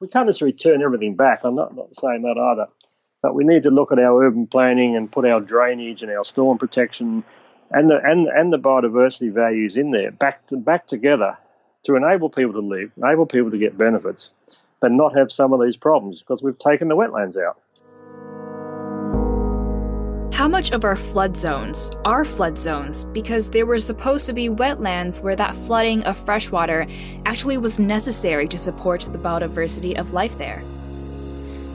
we can't just return everything back. I'm not, not saying that either. But we need to look at our urban planning and put our drainage and our storm protection and the, and, and the biodiversity values in there back, to, back together to enable people to live, enable people to get benefits, but not have some of these problems because we've taken the wetlands out. How much of our flood zones are flood zones because there were supposed to be wetlands where that flooding of freshwater actually was necessary to support the biodiversity of life there?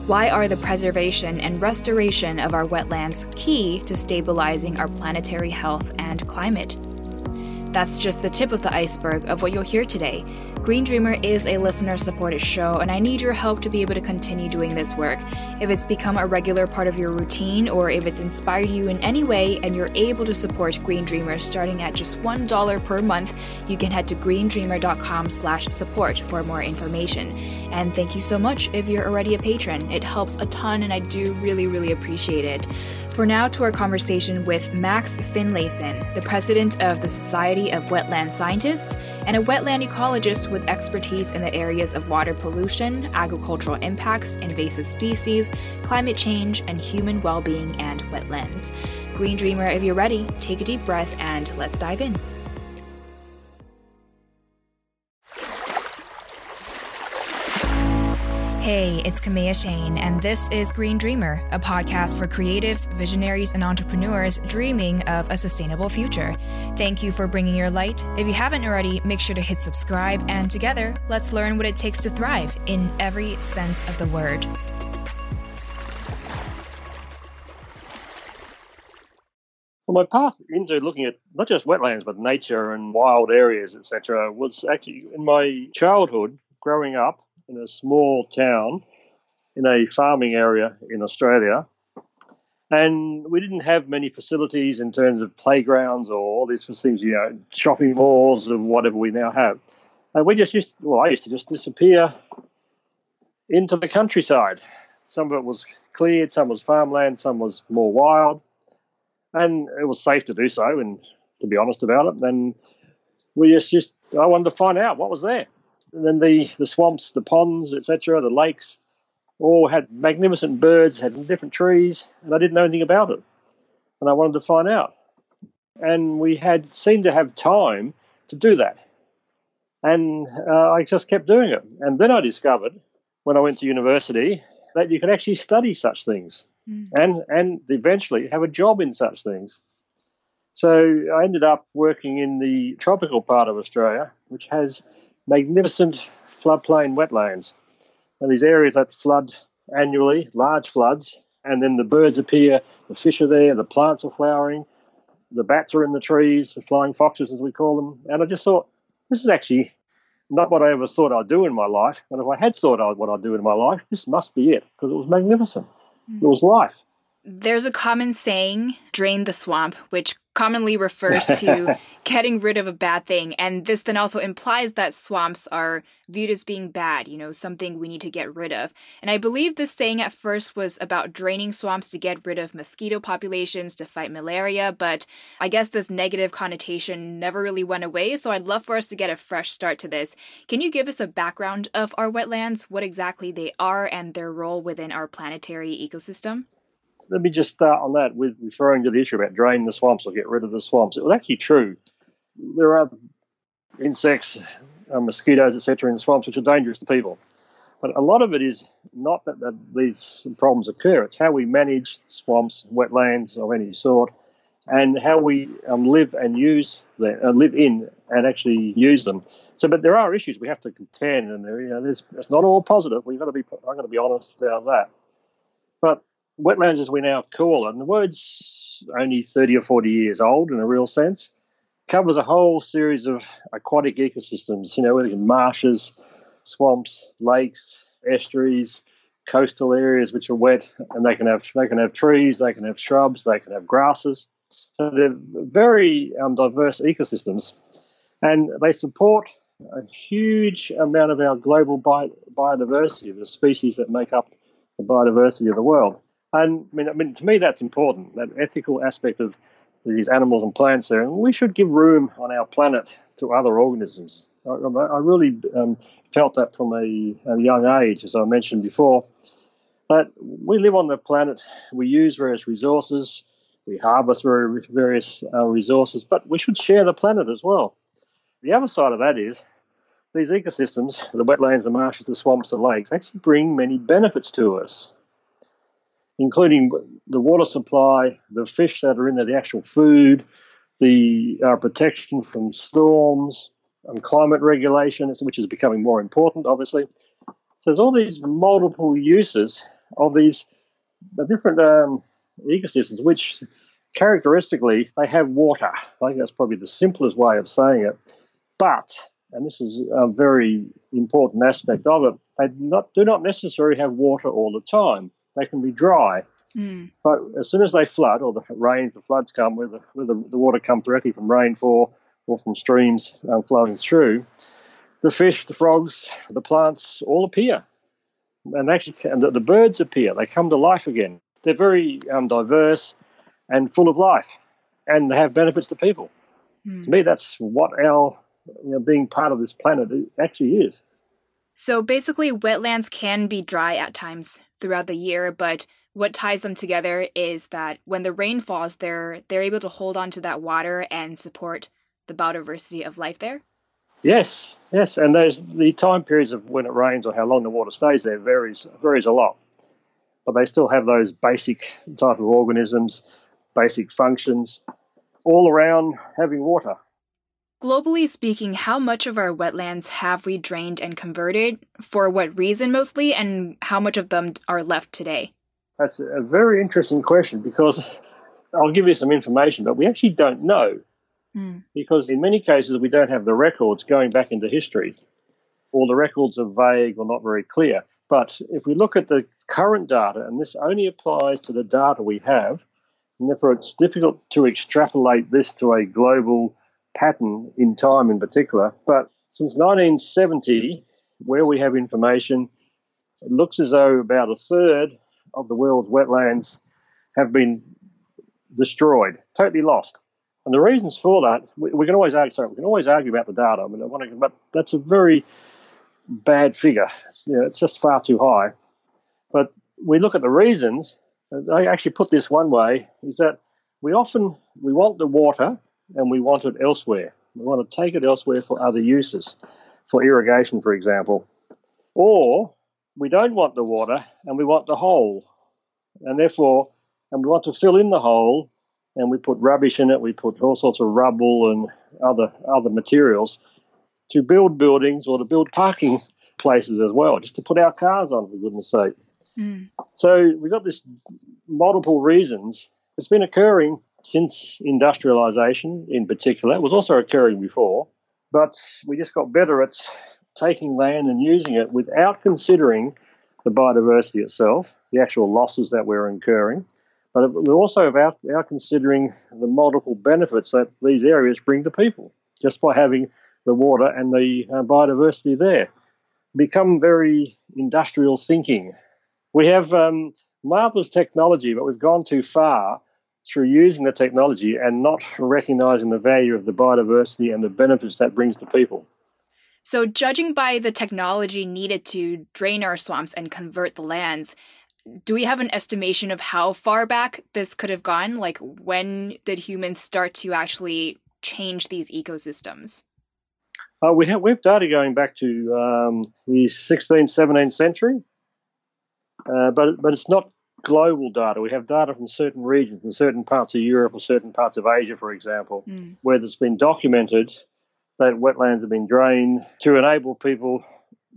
Why are the preservation and restoration of our wetlands key to stabilizing our planetary health and climate? That's just the tip of the iceberg of what you'll hear today. Green Dreamer is a listener supported show, and I need your help to be able to continue doing this work. If it's become a regular part of your routine, or if it's inspired you in any way and you're able to support Green Dreamer starting at just $1 per month, you can head to greendreamer.com slash support for more information. And thank you so much if you're already a patron. It helps a ton, and I do really, really appreciate it. For now, to our conversation with Max Finlayson, the president of the Society of Wetland Scientists and a wetland ecologist with expertise in the areas of water pollution, agricultural impacts, invasive species, climate change, and human well being and wetlands. Green Dreamer, if you're ready, take a deep breath and let's dive in. Hey, it's Kamea Chayne, and this is Green Dreamer, a podcast for creatives, visionaries, and entrepreneurs dreaming of a sustainable future. Thank you for bringing your light. If you haven't already, make sure to hit subscribe, and together, let's learn what it takes to thrive in every sense of the word. Well, my path into looking at not just wetlands but nature and wild areas, etc., was actually in my childhood growing up in a small town in a farming area in Australia. And we didn't have many facilities in terms of playgrounds or all these things, you know, shopping malls or whatever we now have. And we just used, well, I used to just disappear into the countryside. Some of it was cleared, some was farmland, some was more wild. And it was safe to do so, and to be honest about it. And we just, just I wanted to find out what was there. And then the, the swamps, the ponds, etc., the lakes, all had magnificent birds, had different trees, and I didn't know anything about it. And I wanted to find out. And we had seemed to have time to do that. And uh, I just kept doing it. And then I discovered, when I went to university, that you can actually study such things mm. and, and eventually have a job in such things. So I ended up working in the tropical part of Australia, which has magnificent floodplain wetlands. And these areas that flood annually, large floods, and then the birds appear, the fish are there, the plants are flowering, the bats are in the trees, the flying foxes as we call them. And I just thought, this is actually not what I ever thought I'd do in my life. But if I had thought I'd, what I'd do in my life, this must be it because it was magnificent. Mm. It was life. There's a common saying, drain the swamp, which commonly refers to getting rid of a bad thing. And this then also implies that swamps are viewed as being bad, you know, something we need to get rid of. And I believe this saying at first was about draining swamps to get rid of mosquito populations to fight malaria, but I guess this negative connotation never really went away. So I'd love for us to get a fresh start to this. Can you give us a background of our wetlands, what exactly they are, and their role within our planetary ecosystem? Let me just start on that with referring to the issue about drain the swamps or get rid of the swamps. It was actually true. There are insects, uh, mosquitoes, etc., in the swamps which are dangerous to people. But a lot of it is not that, that these problems occur, it's how we manage swamps, wetlands of any sort, and how we um, live and use them, uh, live in and actually use them. So, but there are issues we have to contend, and there, you know, there's, it's not all positive. We've got to be, I'm going to be honest about that. Wetlands, as we now call them, the word's only 30 or 40 years old in a real sense, covers a whole series of aquatic ecosystems, you know, whether marshes, swamps, lakes, estuaries, coastal areas which are wet, and they can have they can have trees, they can have shrubs, they can have grasses. So they're very um, diverse ecosystems, and they support a huge amount of our global bi- biodiversity, the species that make up the biodiversity of the world. And I mean, I mean, to me, that's important. That ethical aspect of these animals and plants there, and we should give room on our planet to other organisms. I, I really um, felt that from a, a, young age, as I mentioned before. But we live on the planet, we use various resources, we harvest various uh, resources, but we should share the planet as well. The other side of that is these ecosystems, the wetlands, the marshes, the swamps, the lakes, actually bring many benefits to us including the water supply, the fish that are in there, the actual food, the uh, protection from storms, and climate regulation, which is becoming more important, obviously. So there's all these multiple uses of these the different um, ecosystems, which characteristically they have water. I think that's probably the simplest way of saying it. But, and this is a very important aspect of it, they not, do not necessarily have water all the time they can be dry. Mm. But as soon as they flood, or the rains, the floods come, where the, where the, the water comes directly from rainfall or from streams um, flowing through, the fish, the frogs, the plants all appear. And actually, and the, the birds appear. They come to life again. They're very um, diverse and full of life, and they have benefits to people. Mm. To me, that's what our you know, being part of this planet actually is. So basically, wetlands can be dry at times throughout the year, but what ties them together is that when the rain falls, they're they're able to hold on to that water and support the biodiversity of life there. Yes, yes, and those the time periods of when it rains or how long the water stays there varies varies a lot, but they still have those basic type of organisms, basic functions, all around having water. Globally speaking, how much of our wetlands have we drained and converted? For what reason mostly? And how much of them are left today? That's a very interesting question because I'll give you some information, but we actually don't know. Mm. Because in many cases, we don't have the records going back into history, or the records are vague or not very clear. But if we look at the current data, and this only applies to the data we have, and therefore it's difficult to extrapolate this to a global pattern in time in particular. But since 1970, where we have information, it looks as though about a third of the world's wetlands have been destroyed, totally lost. And the reasons for that, we, we can always argue. Sorry, we can always argue about the data. I mean, I want to, but that's a very bad figure. It's, you know, it's just far too high. But we look at the reasons. I actually put this one way: is that we often we want the water and we want it elsewhere. We want to take it elsewhere for other uses, for irrigation, for example. Or we don't want the water and we want the hole. And therefore, and we want to fill in the hole and we put rubbish in it, we put all sorts of rubble and other other materials to build buildings or to build parking places as well, just to put our cars on, for goodness sake. Mm. So we've got this multiple reasons. It's been occurring since industrialization in particular. It was also occurring before, but we just got better at taking land and using it without considering the biodiversity itself, the actual losses that we're incurring, But we're also about now considering the multiple benefits that these areas bring to people just by having the water and the uh, biodiversity there. Become very industrial thinking. We have um, marvelous technology, but we've gone too far through using the technology and not recognizing the value of the biodiversity and the benefits that brings to people. So, judging by the technology needed to drain our swamps and convert the lands, do we have an estimation of how far back this could have gone? Like, when did humans start to actually change these ecosystems? Uh, we have we have data going back to um, the 16th, 17th century, uh, but but it's not global data. We have data from certain regions, in certain parts of Europe or certain parts of Asia, for example, mm. where there's been documented that wetlands have been drained to enable people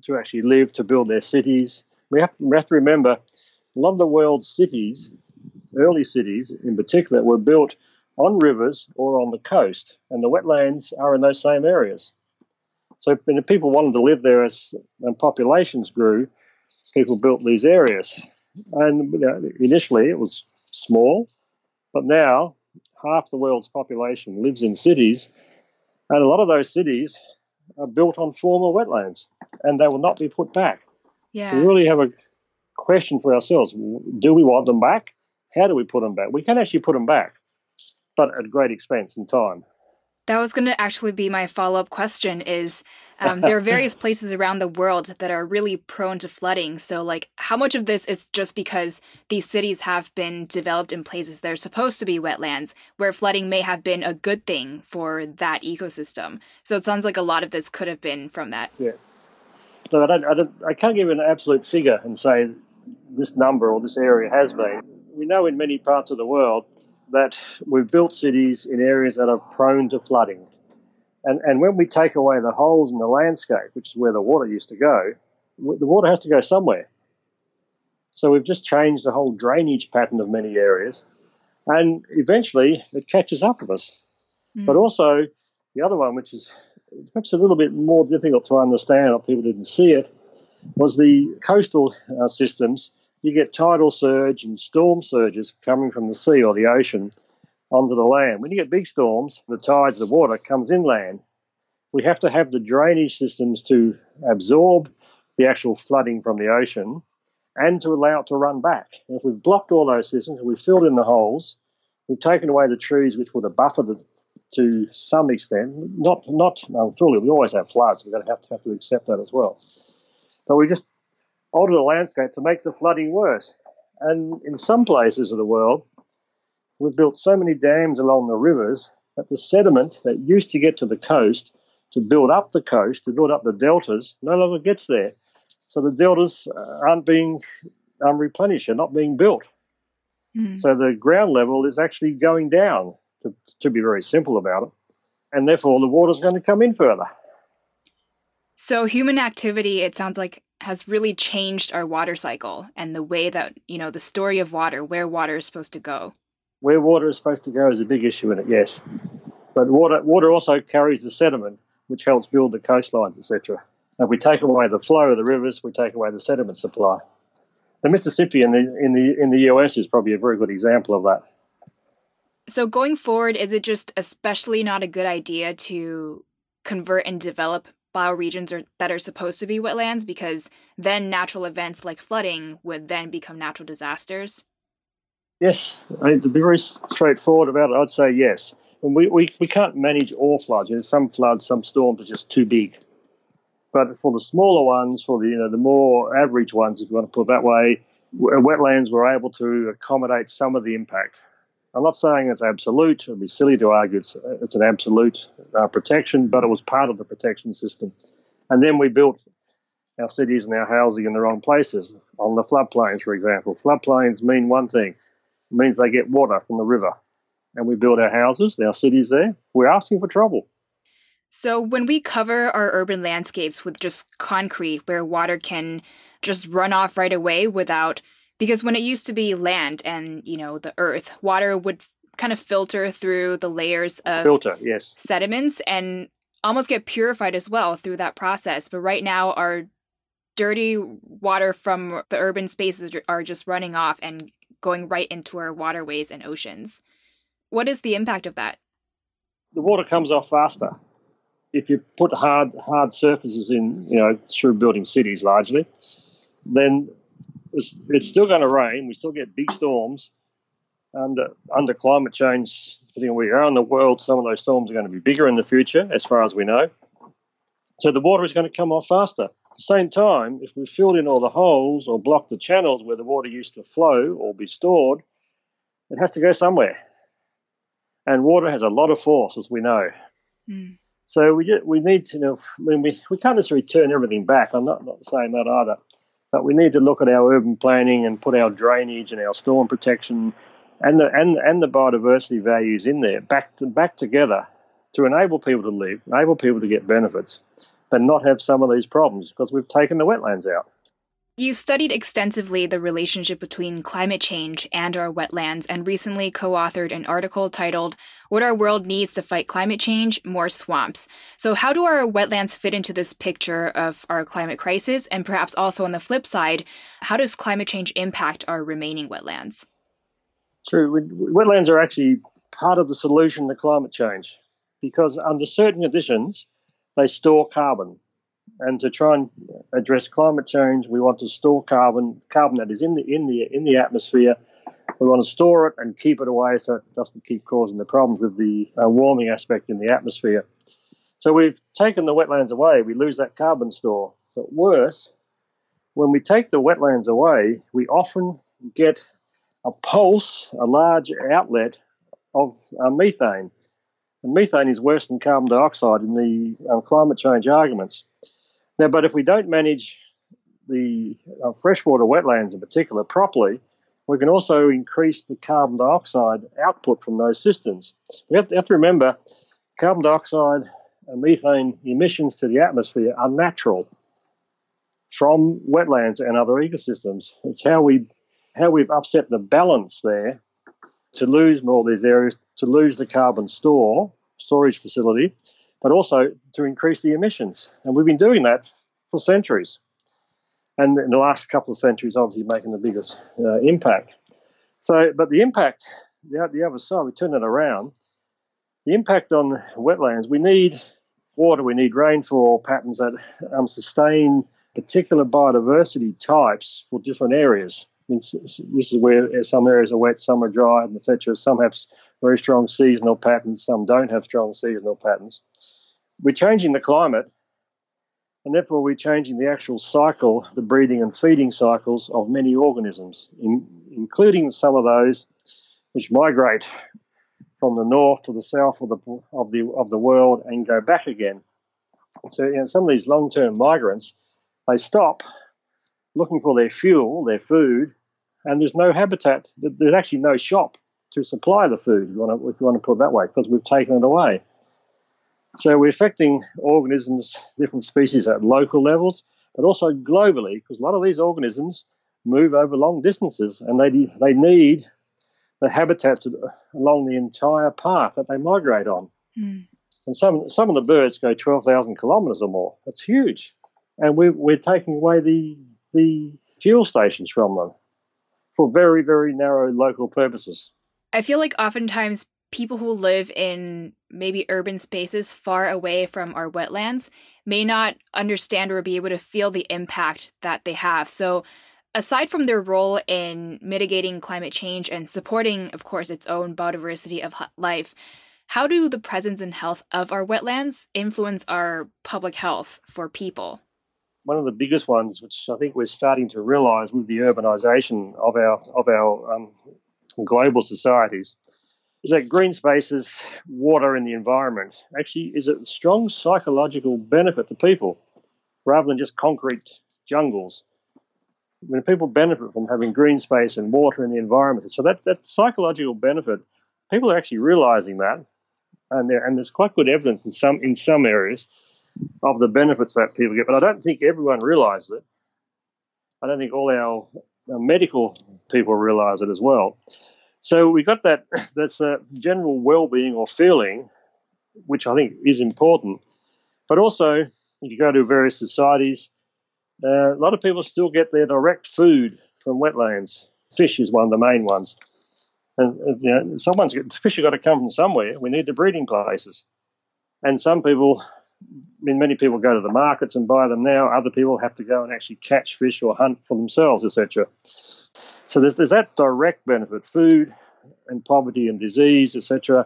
to actually live, to build their cities. We have, we have to remember a lot of the world's cities, early cities in particular, were built on rivers or on the coast, and the wetlands are in those same areas. So when people wanted to live there as and populations grew, people built these areas. And you know, initially it was small, but now half the world's population lives in cities and a lot of those cities are built on former wetlands and they will not be put back. Yeah. So we really have a question for ourselves. Do we want them back? How do we put them back? We can actually put them back, but at great expense and time. That was going to actually be my follow up question is um, there are various places around the world that are really prone to flooding. So, like, how much of this is just because these cities have been developed in places that are supposed to be wetlands, where flooding may have been a good thing for that ecosystem? So, it sounds like a lot of this could have been from that. Yeah. So, I, don't, I, don't, I can't give an absolute figure and say this number or this area has been. We know in many parts of the world that we've built cities in areas that are prone to flooding. And, and when we take away the holes in the landscape, which is where the water used to go, the water has to go somewhere. So we've just changed the whole drainage pattern of many areas. And eventually it catches up with us. Mm. But also, the other one, which is perhaps a little bit more difficult to understand, or people didn't see it, was the coastal uh, systems you get tidal surge and storm surges coming from the sea or the ocean onto the land. When you get big storms, the tides, the water comes inland. We have to have the drainage systems to absorb the actual flooding from the ocean and to allow it to run back. And if we've blocked all those systems and we've filled in the holes, we've taken away the trees which would have buffered to some extent. Not, not no, fully. We always have floods. We're going to have to have to accept that as well. But we just alter the landscape to make the flooding worse. And in some places of the world, we've built so many dams along the rivers that the sediment that used to get to the coast to build up the coast, to build up the deltas, no longer gets there. So the deltas aren't being um, replenished, they're not being built. Mm. So the ground level is actually going down, to, to be very simple about it. And therefore, the water's going to come in further. So, human activity, it sounds like, has really changed our water cycle and the way that, you know, the story of water, where water is supposed to go. Where water is supposed to go is a big issue in it, yes. But water, water also carries the sediment, which helps build the coastlines, etc. If we take away the flow of the rivers, we take away the sediment supply. The Mississippi in the in the in the US is probably a very good example of that. So going forward, is it just especially not a good idea to convert and develop bioregions are, are supposed to be wetlands because then natural events like flooding would then become natural disasters? Yes, I mean, to be very straightforward about it, I'd say yes. And we, we, we can't manage all floods. There's some floods, some storms are just too big. But for the smaller ones, for the you know the more average ones, if you want to put it that way, wetlands were able to accommodate some of the impact. I'm not saying it's absolute. It'd be silly to argue it's, it's an absolute uh, protection, but it was part of the protection system. And then we built our cities and our housing in the wrong places. On the floodplains, for example, floodplains mean one thing: it means they get water from the river, and we build our houses, our cities there. We're asking for trouble. So when we cover our urban landscapes with just concrete, where water can just run off right away without because when it used to be land and you know the earth water would kind of filter through the layers of filter yes sediments and almost get purified as well through that process but right now our dirty water from the urban spaces are just running off and going right into our waterways and oceans. What is the impact of that? The water comes off faster. If you put hard hard surfaces in, you know, through building cities largely, then it's, it's still going to rain. We still get big storms. Under under climate change, depending on where you are in the world, some of those storms are going to be bigger in the future, as far as we know. So the water is going to come off faster. At the same time, if we filled in all the holes or blocked the channels where the water used to flow or be stored, it has to go somewhere. And water has a lot of force, as we know. Mm. So we we need to know when we we can't necessarily turn everything back. I'm not, not saying that either, but we need to look at our urban planning and put our drainage and our storm protection and the and and the biodiversity values in there back to, back together to enable people to live, enable people to get benefits, and not have some of these problems because we've taken the wetlands out. You studied extensively the relationship between climate change and our wetlands and recently co authored an article titled, What Our World Needs to Fight Climate Change More Swamps. So, how do our wetlands fit into this picture of our climate crisis? And perhaps also on the flip side, how does climate change impact our remaining wetlands? True. Wetlands are actually part of the solution to climate change because under certain conditions, they store carbon. And to try and address climate change, we want to store carbon, carbon that is in the in the in the atmosphere. We want to store it and keep it away so it doesn't keep causing the problems with the uh, warming aspect in the atmosphere. So we've taken the wetlands away, we lose that carbon store. But worse, when we take the wetlands away, we often get a pulse, a large outlet of uh, methane. And methane is worse than carbon dioxide in the uh, climate change arguments. Now, but if we don't manage the uh, freshwater wetlands in particular properly, we can also increase the carbon dioxide output from those systems. We have to, have to remember carbon dioxide and methane emissions to the atmosphere are natural from wetlands and other ecosystems. It's how we how we've upset the balance there to lose more of these areas, to lose the carbon store, storage facility, but also to increase the emissions. And we've been doing that for centuries. And in the last couple of centuries, obviously making the biggest uh, impact. So, but the impact, the, the other side, we turn it around. The impact on wetlands, we need water, we need rainfall patterns that um, sustain particular biodiversity types for different areas this is where some areas are wet, some are dry, and etc. Some have very strong seasonal patterns, some don't have strong seasonal patterns. We're changing the climate, and therefore we're changing the actual cycle, the breeding and feeding cycles of many organisms, in, including some of those which migrate from the north to the south of the of the of the world and go back again. So, you know, some of these long-term migrants, they stop looking for their fuel, their food, and there's no habitat. There's actually no shop to supply the food, if you want to, if you want to put it that way, because we've taken it away. So we're affecting organisms, different species at local levels, but also globally, because a lot of these organisms move over long distances and they, they need the habitats along the entire path that they migrate on. Mm. And some, some of the birds go 12,000 kilometres or more. That's huge. And we're, we're taking away the, the fuel stations from them for very, very narrow local purposes. I feel like oftentimes people who live in maybe urban spaces far away from our wetlands may not understand or be able to feel the impact that they have. So, aside from their role in mitigating climate change and supporting, of course, its own biodiversity of life, how do the presence and health of our wetlands influence our public health for people? one of the biggest ones, which I think we're starting to realise with the urbanisation of our of our um, global societies, is that green spaces, water, and the environment actually is a strong psychological benefit to people, rather than just concrete jungles. When people benefit from having green space and water in the environment, so that that psychological benefit, people are actually realising that, and there and there's quite good evidence in some in some areas of the benefits that people get. But I don't think everyone realises it. I don't think all our, our medical people realise it as well. So we got that that's a general well-being or feeling, which I think is important. But also, if you go to various societies, uh, a lot of people still get their direct food from wetlands. Fish is one of the main ones. And you know, someone's got, fish have got to come from somewhere. We need the breeding places. And some people, I mean, many people go to the markets and buy them now. Other people have to go and actually catch fish or hunt for themselves, etc. So there's, there's that direct benefit: food and poverty and disease, etc.,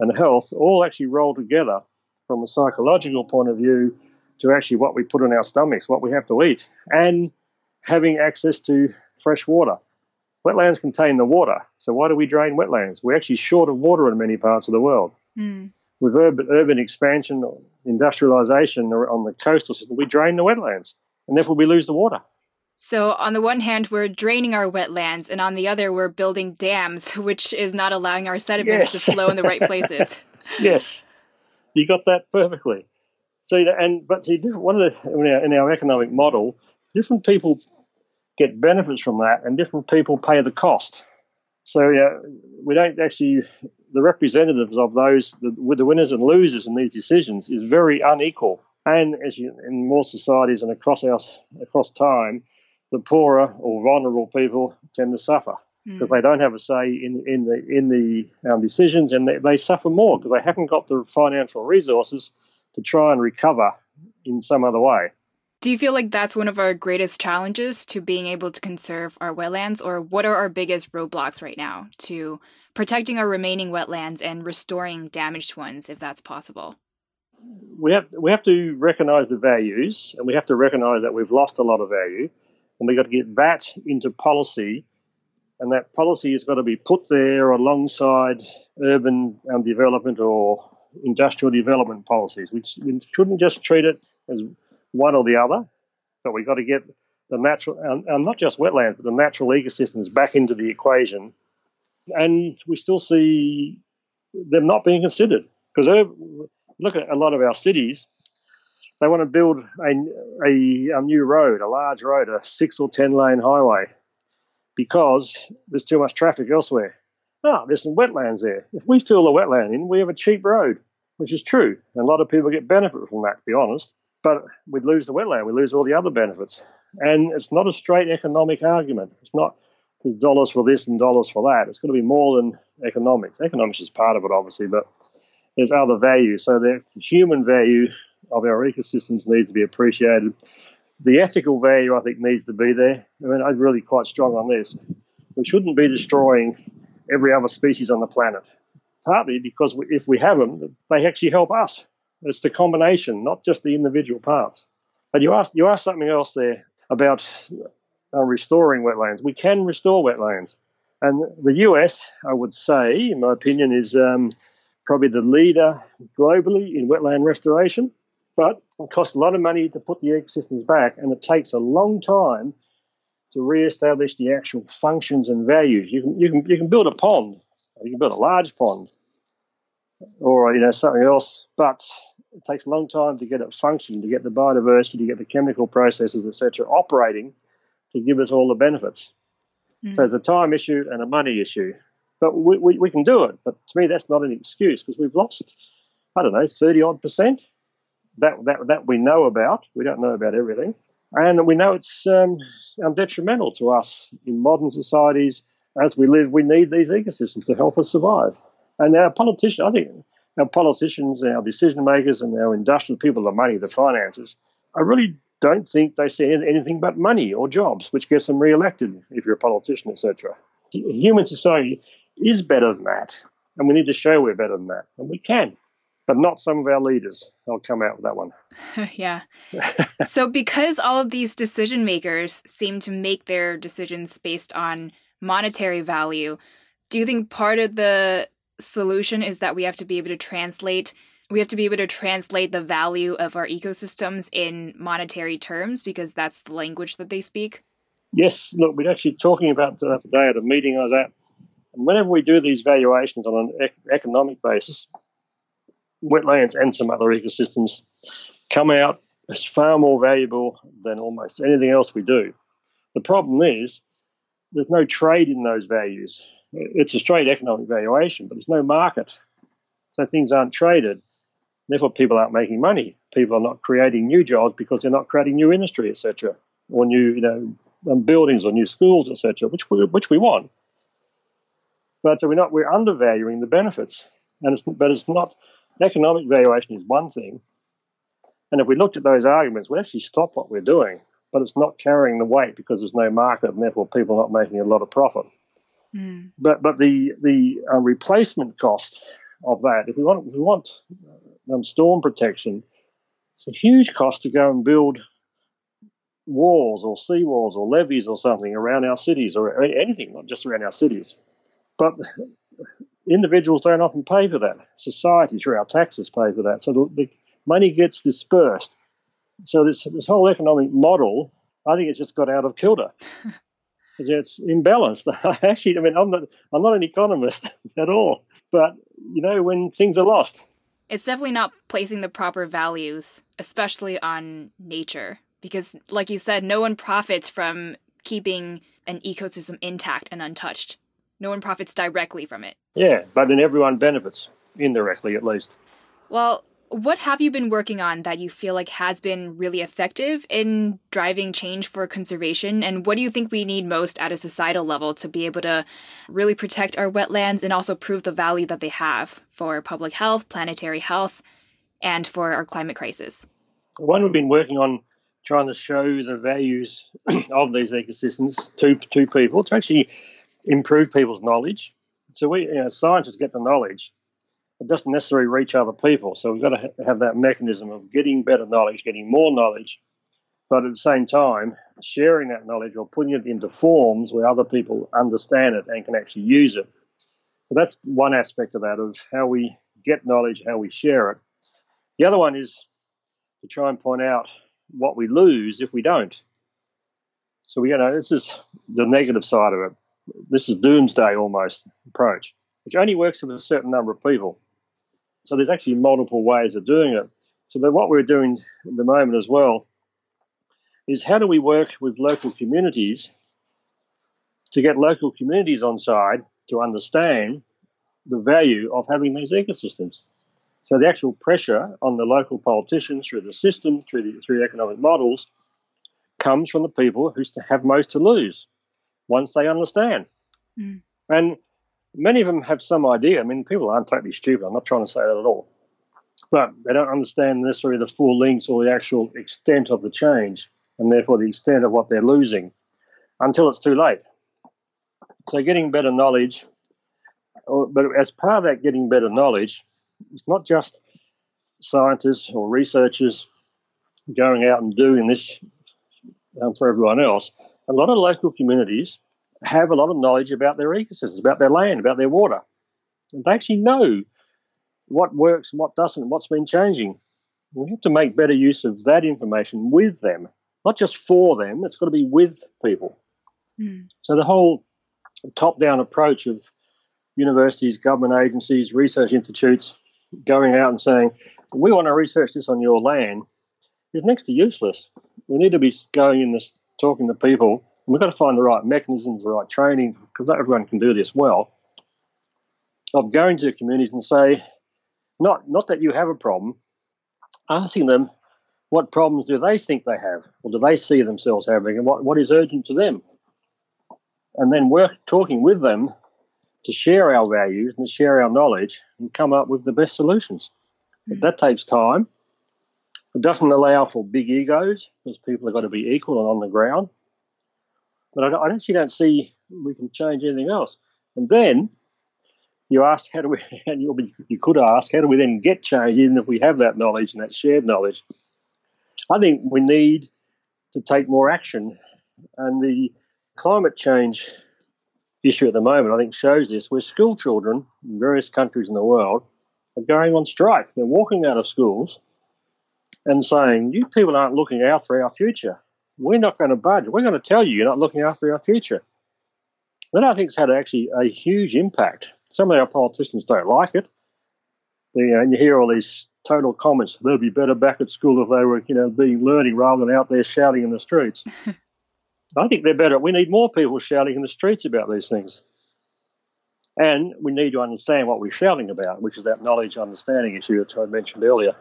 and health all actually roll together from a psychological point of view to actually what we put in our stomachs, what we have to eat, and having access to fresh water. Wetlands contain the water, so why do we drain wetlands? We're actually short of water in many parts of the world. Mm. With urban, urban expansion, industrialization on the coastal system, we drain the wetlands, and therefore we lose the water. So, on the one hand, we're draining our wetlands, and on the other, we're building dams, which is not allowing our sediments yes. to flow in the right places. yes, you got that perfectly. See, and but see, one of the in our, in our economic model, different people get benefits from that, and different people pay the cost. So yeah, we don't actually the representatives of those with the winners and losers in these decisions is very unequal. And as you, in more societies and across our across time, the poorer or vulnerable people tend to suffer because mm. they don't have a say in in the in the um, decisions, and they, they suffer more because they haven't got the financial resources to try and recover in some other way. Do you feel like that's one of our greatest challenges to being able to conserve our wetlands, or what are our biggest roadblocks right now to protecting our remaining wetlands and restoring damaged ones, if that's possible? We have we have to recognise the values, and we have to recognise that we've lost a lot of value, and we've got to get that into policy and that policy has got to be put there alongside urban um, development or industrial development policies. We, we shouldn't just treat it as one or the other, but we've got to get the natural, and, and not just wetlands, but the natural ecosystems back into the equation. And we still see them not being considered because look at a lot of our cities. They want to build a, a, a new road, a large road, a six or ten lane highway because there's too much traffic elsewhere. Ah, there's some wetlands there. If we fill the wetland in, we have a cheap road, which is true. And a lot of people get benefit from that, to be honest. But we'd lose the wetland, we lose all the other benefits. And it's not a straight economic argument. It's not there's dollars for this and dollars for that. It's going to be more than economics. Economics is part of it, obviously, but there's other values. So the human value of our ecosystems needs to be appreciated the ethical value, I think, needs to be there. I mean, I'm really quite strong on this. We shouldn't be destroying every other species on the planet, partly because if we have them, they actually help us. It's the combination, not just the individual parts. And you asked, you asked something else there about uh, restoring wetlands. We can restore wetlands. And the US, I would say, in my opinion, is um, probably the leader globally in wetland restoration. But it costs a lot of money to put the ecosystems back, and it takes a long time to re-establish the actual functions and values. You can you can you can build a pond, you can build a large pond, or you know something else, but it takes a long time to get it functioning, to get the biodiversity, to get the chemical processes, etc., operating to give us all the benefits. Mm. So it's a time issue and a money issue. But we, we, we can do it. But to me, that's not an excuse because we've lost, I don't know, 30 odd percent that, that, that we know about. We don't know about everything. And we know it's um, um, detrimental to us in modern societies. As we live, we need these ecosystems to help us survive. And our politicians, I think our politicians, our decision makers, and our industrial people, the money, the finances, I really don't think they see anything but money or jobs, which gets them re-elected if you're a politician, etc. Human society is better than that, and we need to show we're better than that, and we can but not some of our leaders. I'll come out with that one. yeah. so, because all of these decision makers seem to make their decisions based on monetary value, do you think part of the solution is that we have to be able to translate? We have to be able to translate the value of our ecosystems in monetary terms because that's the language that they speak. Yes, look, we're actually talking about that today at a meeting I was at. And whenever we do these valuations on an economic basis, wetlands and some other ecosystems come out as far more valuable than almost anything else we do. The problem is there's no trade in those values. It's a straight economic valuation, but there's no market. So things aren't traded. Therefore, people aren't making money. People are not creating new jobs because they're not creating new industry, etc., or new, you know, um, buildings or new schools, etc., which we, which we want. But we're not we're undervaluing the benefits, and it's, but it's not economic valuation is one thing, and if we looked at those arguments, we'd actually stop what we're doing, but it's not carrying the weight because there's no market, and therefore people are not making a lot of profit. Mm. But but the the uh, replacement cost of that, if we want if we want um, storm protection, it's a huge cost to go and build walls or seawalls or levees or something around our cities or anything, not just around our cities. But individuals don't often pay for that. Society, through our taxes, pay for that. So the, the money gets dispersed. So this this whole economic model, I think, it's just got out of kilter. it's imbalanced. I Actually, I mean, I'm not I'm not an economist at all, but you know, when things are lost, it's definitely not placing the proper values, especially on nature, because, like you said, no one profits from keeping an ecosystem intact and untouched. No one profits directly from it. Yeah, but then everyone benefits, indirectly at least. Well, what have you been working on that you feel like has been really effective in driving change for conservation? And what do you think we need most at a societal level to be able to really protect our wetlands and also prove the value that they have for public health, planetary health, and for our climate crisis? One we've been working on trying to show the values of these ecosystems to, to people to actually improve people's knowledge. So we, you know, scientists get the knowledge. It doesn't necessarily reach other people. So we've got to ha- have that mechanism of getting better knowledge, getting more knowledge, but at the same time, sharing that knowledge or putting it into forms where other people understand it and can actually use it. So that's one aspect of that, of how we get knowledge, how we share it. The other one is to try and point out what we lose if we don't. So we, you know, this is the negative side of it this is doomsday almost approach, which only works with a certain number of people. So there's actually multiple ways of doing it. So then what we're doing at the moment as well is how do we work with local communities to get local communities on side to understand the value of having these ecosystems. So the actual pressure on the local politicians through the system, through the through economic models, comes from the people who have most to lose once they understand. Mm. And many of them have some idea. I mean, people aren't totally stupid. I'm not trying to say that at all. But they don't understand necessarily the full links or the actual extent of the change, and therefore the extent of what they're losing until it's too late. So, getting better knowledge, but as part of that getting better knowledge, it's not just scientists or researchers going out and doing this um, for everyone else a lot of local communities have a lot of knowledge about their ecosystems, about their land, about their water. And they actually know what works and what doesn't, and what's been changing. We have to make better use of that information with them, not just for them, it's got to be with people. Mm. So the whole top down approach of universities, government agencies, research institutes going out and saying, we want to research this on your land is next to useless. We need to be going in this talking to people. And we've got to find the right mechanisms, the right training, because not everyone can do this well. Of going to the communities and say, not not that you have a problem, asking them what problems do they think they have, or do they see themselves having, and what, what is urgent to them, and then work talking with them to share our values and share our knowledge and come up with the best solutions. But that takes time. It doesn't allow for big egos because people have got to be equal and on the ground. But I, I actually don't see we can change anything else. And then you ask, how do we, and be, you could ask, how do we then get change even if we have that knowledge and that shared knowledge? I think we need to take more action. And the climate change issue at the moment, I think, shows this, where school children in various countries in the world are going on strike. They're walking out of schools and saying, You people aren't looking out for our future. We're not going to budge. We're going to tell you you're not looking after our future. That I think has had actually a huge impact. Some of our politicians don't like it. You know, and you hear all these total comments. They'll be better back at school if they were, you know, being learning rather than out there shouting in the streets. I think they're better. We need more people shouting in the streets about these things. And we need to understand what we're shouting about, which is that knowledge understanding issue that I mentioned earlier.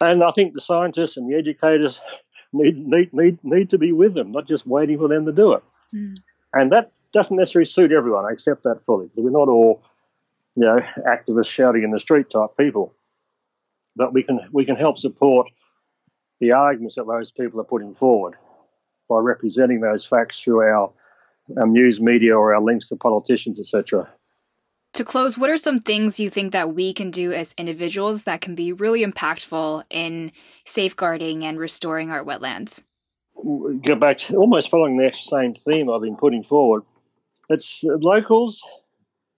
And I think the scientists and the educators need, need, need, need to be with them, not just waiting for them to do it. Mm. And that doesn't necessarily suit everyone. I accept that fully. We're not all, you know, activists shouting in the street type people. But we can we can help support the arguments that those people are putting forward by representing those facts through our, our news media or our links to politicians, etc. To close, what are some things you think that we can do as individuals that can be really impactful in safeguarding and restoring our wetlands? Go back to almost following the same theme I've been putting forward. It's locals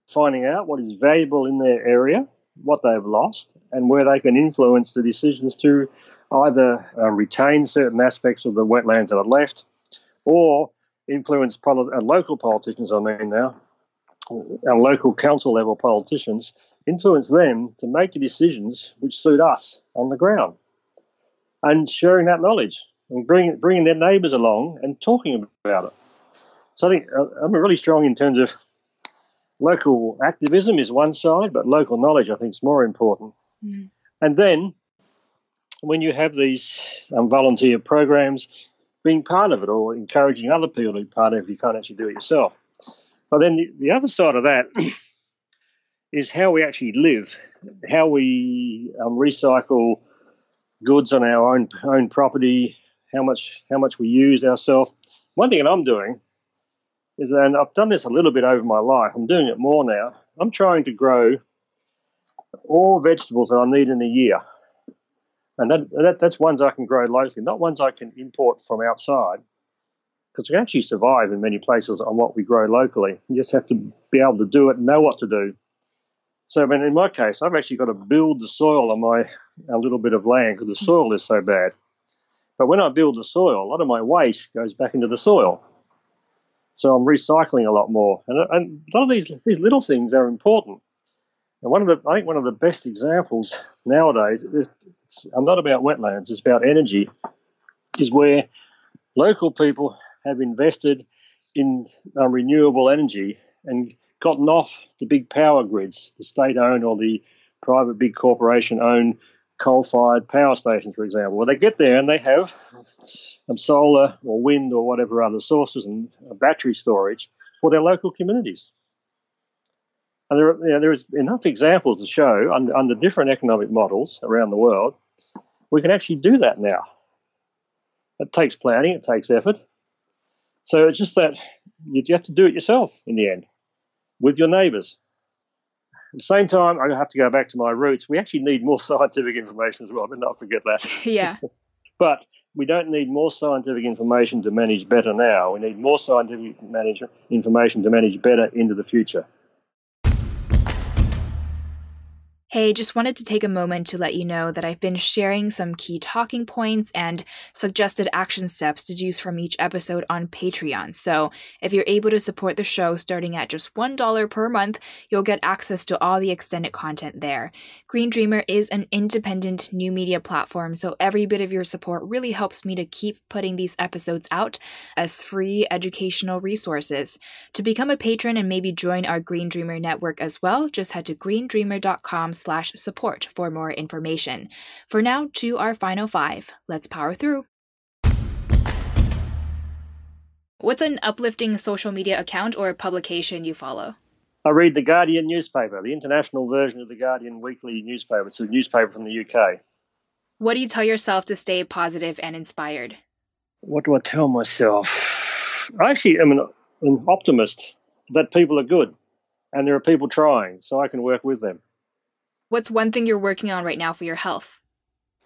finding out what is valuable in their area, what they've lost, and where they can influence the decisions to either uh, retain certain aspects of the wetlands that are left or influence poli- uh, local politicians, I mean now, our local council level politicians, influence them to make the decisions which suit us on the ground. And sharing that knowledge and bringing, bringing their neighbours along and talking about it. So I think uh, I'm really strong in terms of local activism is one side, but local knowledge I think is more important. Mm. And then when you have these um, volunteer programs, being part of it or encouraging other people to be part of it if you can't actually do it yourself. But then the, the other side of that is how we actually live, how we um, recycle goods on our own own property, how much how much we use ourselves. One thing that I'm doing is, and I've done this a little bit over my life. I'm doing it more now. I'm trying to grow all vegetables that I need in a year, and that, that that's ones I can grow locally, not ones I can import from outside because we can actually survive in many places on what we grow locally. You just have to be able to do it and know what to do. So, I mean, in my case, I've actually got to build the soil on my a little bit of land because the soil is so bad. But when I build the soil, a lot of my waste goes back into the soil. So I'm recycling a lot more, and, and a lot of these these little things are important. And one of the I think one of the best examples nowadays, it's, not about wetlands, it's about energy, is where local people have invested in um, renewable energy and gotten off the big power grids, the state owned or the private big corporation owned coal fired power stations, for example. Well, they get there and they have um, solar or wind or whatever other sources and uh, battery storage for their local communities. And there, you know, there is enough examples to show under, under different economic models around the world, we can actually do that now. It takes planning, it takes effort, so it's just that you have to do it yourself in the end with your neighbours. At the same time, I have to go back to my roots. We actually need more scientific information as well, but not forget that. Yeah. but we don't need more scientific information to manage better now. We need more scientific manage, information to manage better into the future. Hey, just wanted to take a moment to let you know that I've been sharing some key talking points and suggested action steps to use from each episode on Patreon. So, if you're able to support the show starting at just $1 per month, you'll get access to all the extended content there. Green Dreamer is an independent new media platform, so every bit of your support really helps me to keep putting these episodes out as free educational resources. To become a patron and maybe join our Green Dreamer network as well, just head to greendreamer.com slash support for more information. For now, to our final five. Let's power through. What's an uplifting social media account or publication you follow? I read the Guardian newspaper, the international version of the Guardian weekly newspaper. It's a newspaper from the UK. What do you tell yourself to stay positive and inspired? What do I tell myself? I actually am an, an optimist that people are good and there are people trying, so I can work with them. What's one thing you're working on right now for your health?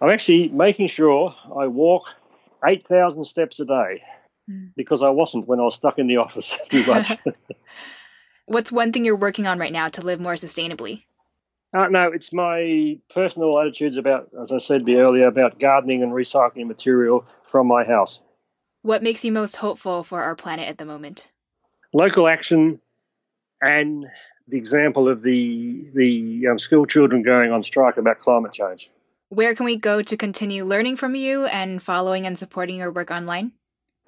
I'm actually making sure I walk 8,000 steps a day Mm. because I wasn't when I was stuck in the office too much. What's one thing you're working on right now to live more sustainably? uh, no, it's my personal attitudes about, as I said earlier, about gardening and recycling material from my house. What makes you most hopeful for our planet at the moment? Local action and the example of the the um, school children going on strike about climate change. Where can we go to continue learning from you and following and supporting your work online?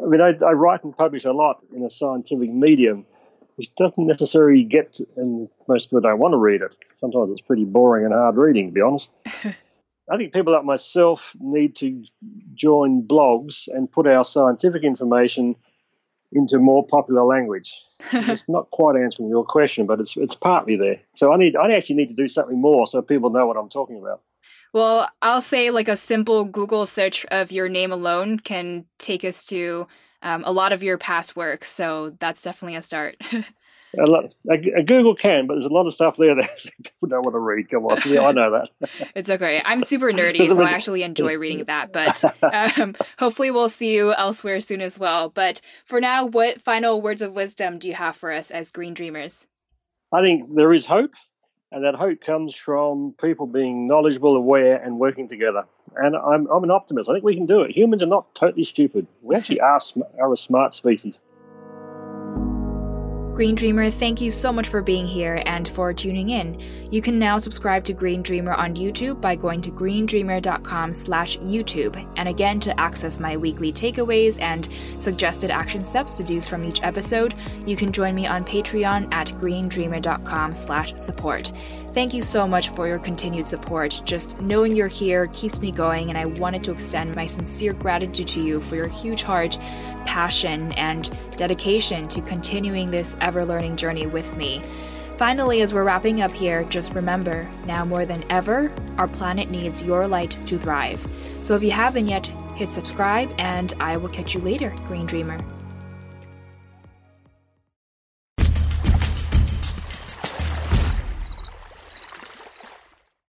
I mean, I, I write and publish a lot in a scientific medium, which doesn't necessarily get, to, and most people don't want to read it. Sometimes it's pretty boring and hard reading, to be honest. I think people like myself need to join blogs and put our scientific information into more popular language. it's not quite answering your question, but it's it's partly there. So I need I actually need to do something more so people know what I'm talking about. Well, I'll say like a simple Google search of your name alone can take us to um, a lot of your past work. So that's definitely a start. A, lot, a, a, Google can, but there's a lot of stuff there that people don't want to read. Come on, yeah, I know that. it's okay. I'm super nerdy, so I actually enjoy reading that. But um, hopefully, we'll see you elsewhere soon as well. But for now, what final words of wisdom do you have for us as Green Dreamers? I think there is hope, and that hope comes from people being knowledgeable, aware, and working together. And I'm, I'm an optimist. I think we can do it. Humans are not totally stupid. We actually are, are a smart species. Green Dreamer, thank you so much for being here and for tuning in. You can now subscribe to Green Dreamer on YouTube by going to greendreamer.com slash YouTube. And again, to access my weekly takeaways and suggested action steps to do from each episode, you can join me on Patreon at greendreamer.com slash support. Thank you so much for your continued support. Just knowing you're here keeps me going, and I wanted to extend my sincere gratitude to you for your huge heart, passion, and dedication to continuing this ever learning journey with me. Finally, as we're wrapping up here, just remember now more than ever, our planet needs your light to thrive. So if you haven't yet, hit subscribe, and I will catch you later, Green Dreamer.